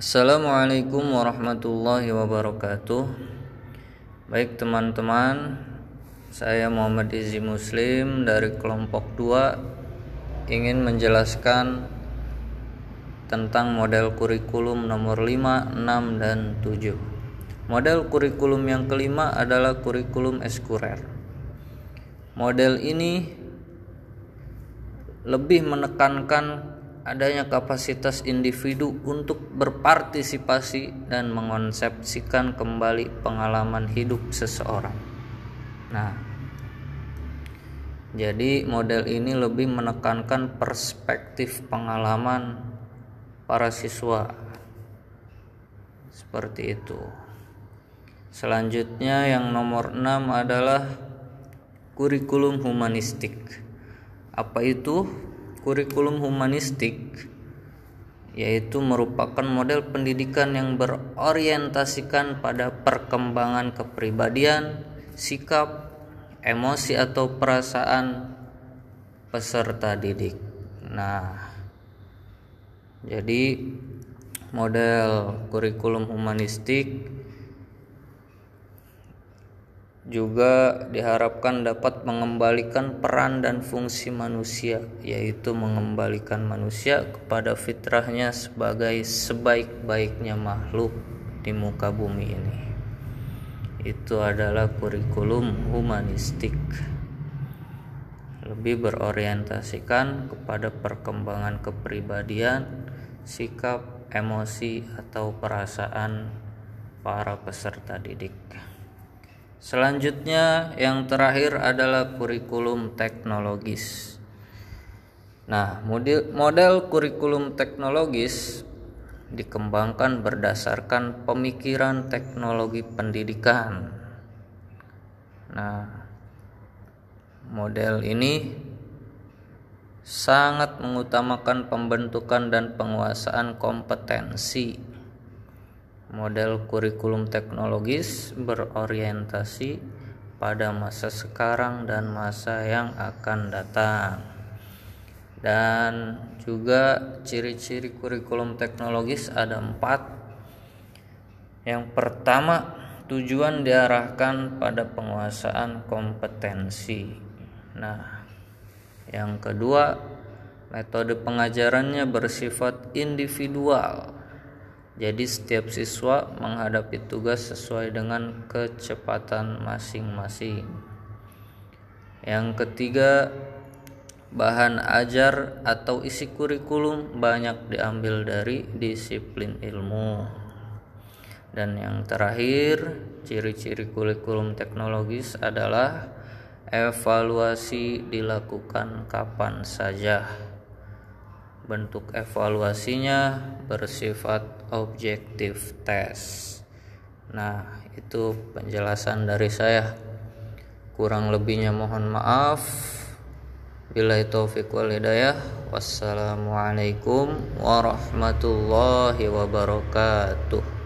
Assalamualaikum warahmatullahi wabarakatuh. Baik teman-teman Saya Muhammad Izi Muslim dari kelompok 2 Ingin menjelaskan Tentang model kurikulum nomor 5, 6, dan 7 Model kurikulum yang kelima adalah kurikulum eskurer. Model ini lebih menekankan adanya kapasitas individu untuk berpartisipasi dan mengonsepsikan kembali pengalaman hidup seseorang. Nah, jadi model ini lebih menekankan perspektif pengalaman para siswa. Seperti itu. Selanjutnya yang nomor 6 adalah kurikulum humanistik. Apa itu? Kurikulum humanistik yaitu merupakan model pendidikan yang berorientasikan pada perkembangan kepribadian, sikap, emosi atau perasaan peserta didik. Nah, jadi model kurikulum humanistik juga diharapkan dapat mengembalikan peran dan fungsi manusia yaitu mengembalikan manusia kepada fitrahnya sebagai sebaik-baiknya makhluk di muka bumi ini. Itu adalah kurikulum humanistik. Lebih berorientasikan kepada perkembangan kepribadian sikap emosi atau perasaan para peserta didik Selanjutnya yang terakhir adalah kurikulum teknologis. Nah, model, model kurikulum teknologis dikembangkan berdasarkan pemikiran teknologi pendidikan. Nah, model ini sangat mengutamakan pembentukan dan penguasaan kompetensi Model kurikulum teknologis berorientasi pada masa sekarang dan masa yang akan datang. Dan juga ciri-ciri kurikulum teknologis ada empat. Yang pertama, tujuan diarahkan pada penguasaan kompetensi. Nah, yang kedua, metode pengajarannya bersifat individual jadi setiap siswa menghadapi tugas sesuai dengan kecepatan masing-masing. Yang ketiga, bahan ajar atau isi kurikulum banyak diambil dari disiplin ilmu. Dan yang terakhir, ciri-ciri kurikulum teknologis adalah evaluasi dilakukan kapan saja. Bentuk evaluasinya bersifat objektif tes. Nah, itu penjelasan dari saya. Kurang lebihnya mohon maaf. Bila taufik wal hidayah. Wassalamualaikum warahmatullahi wabarakatuh.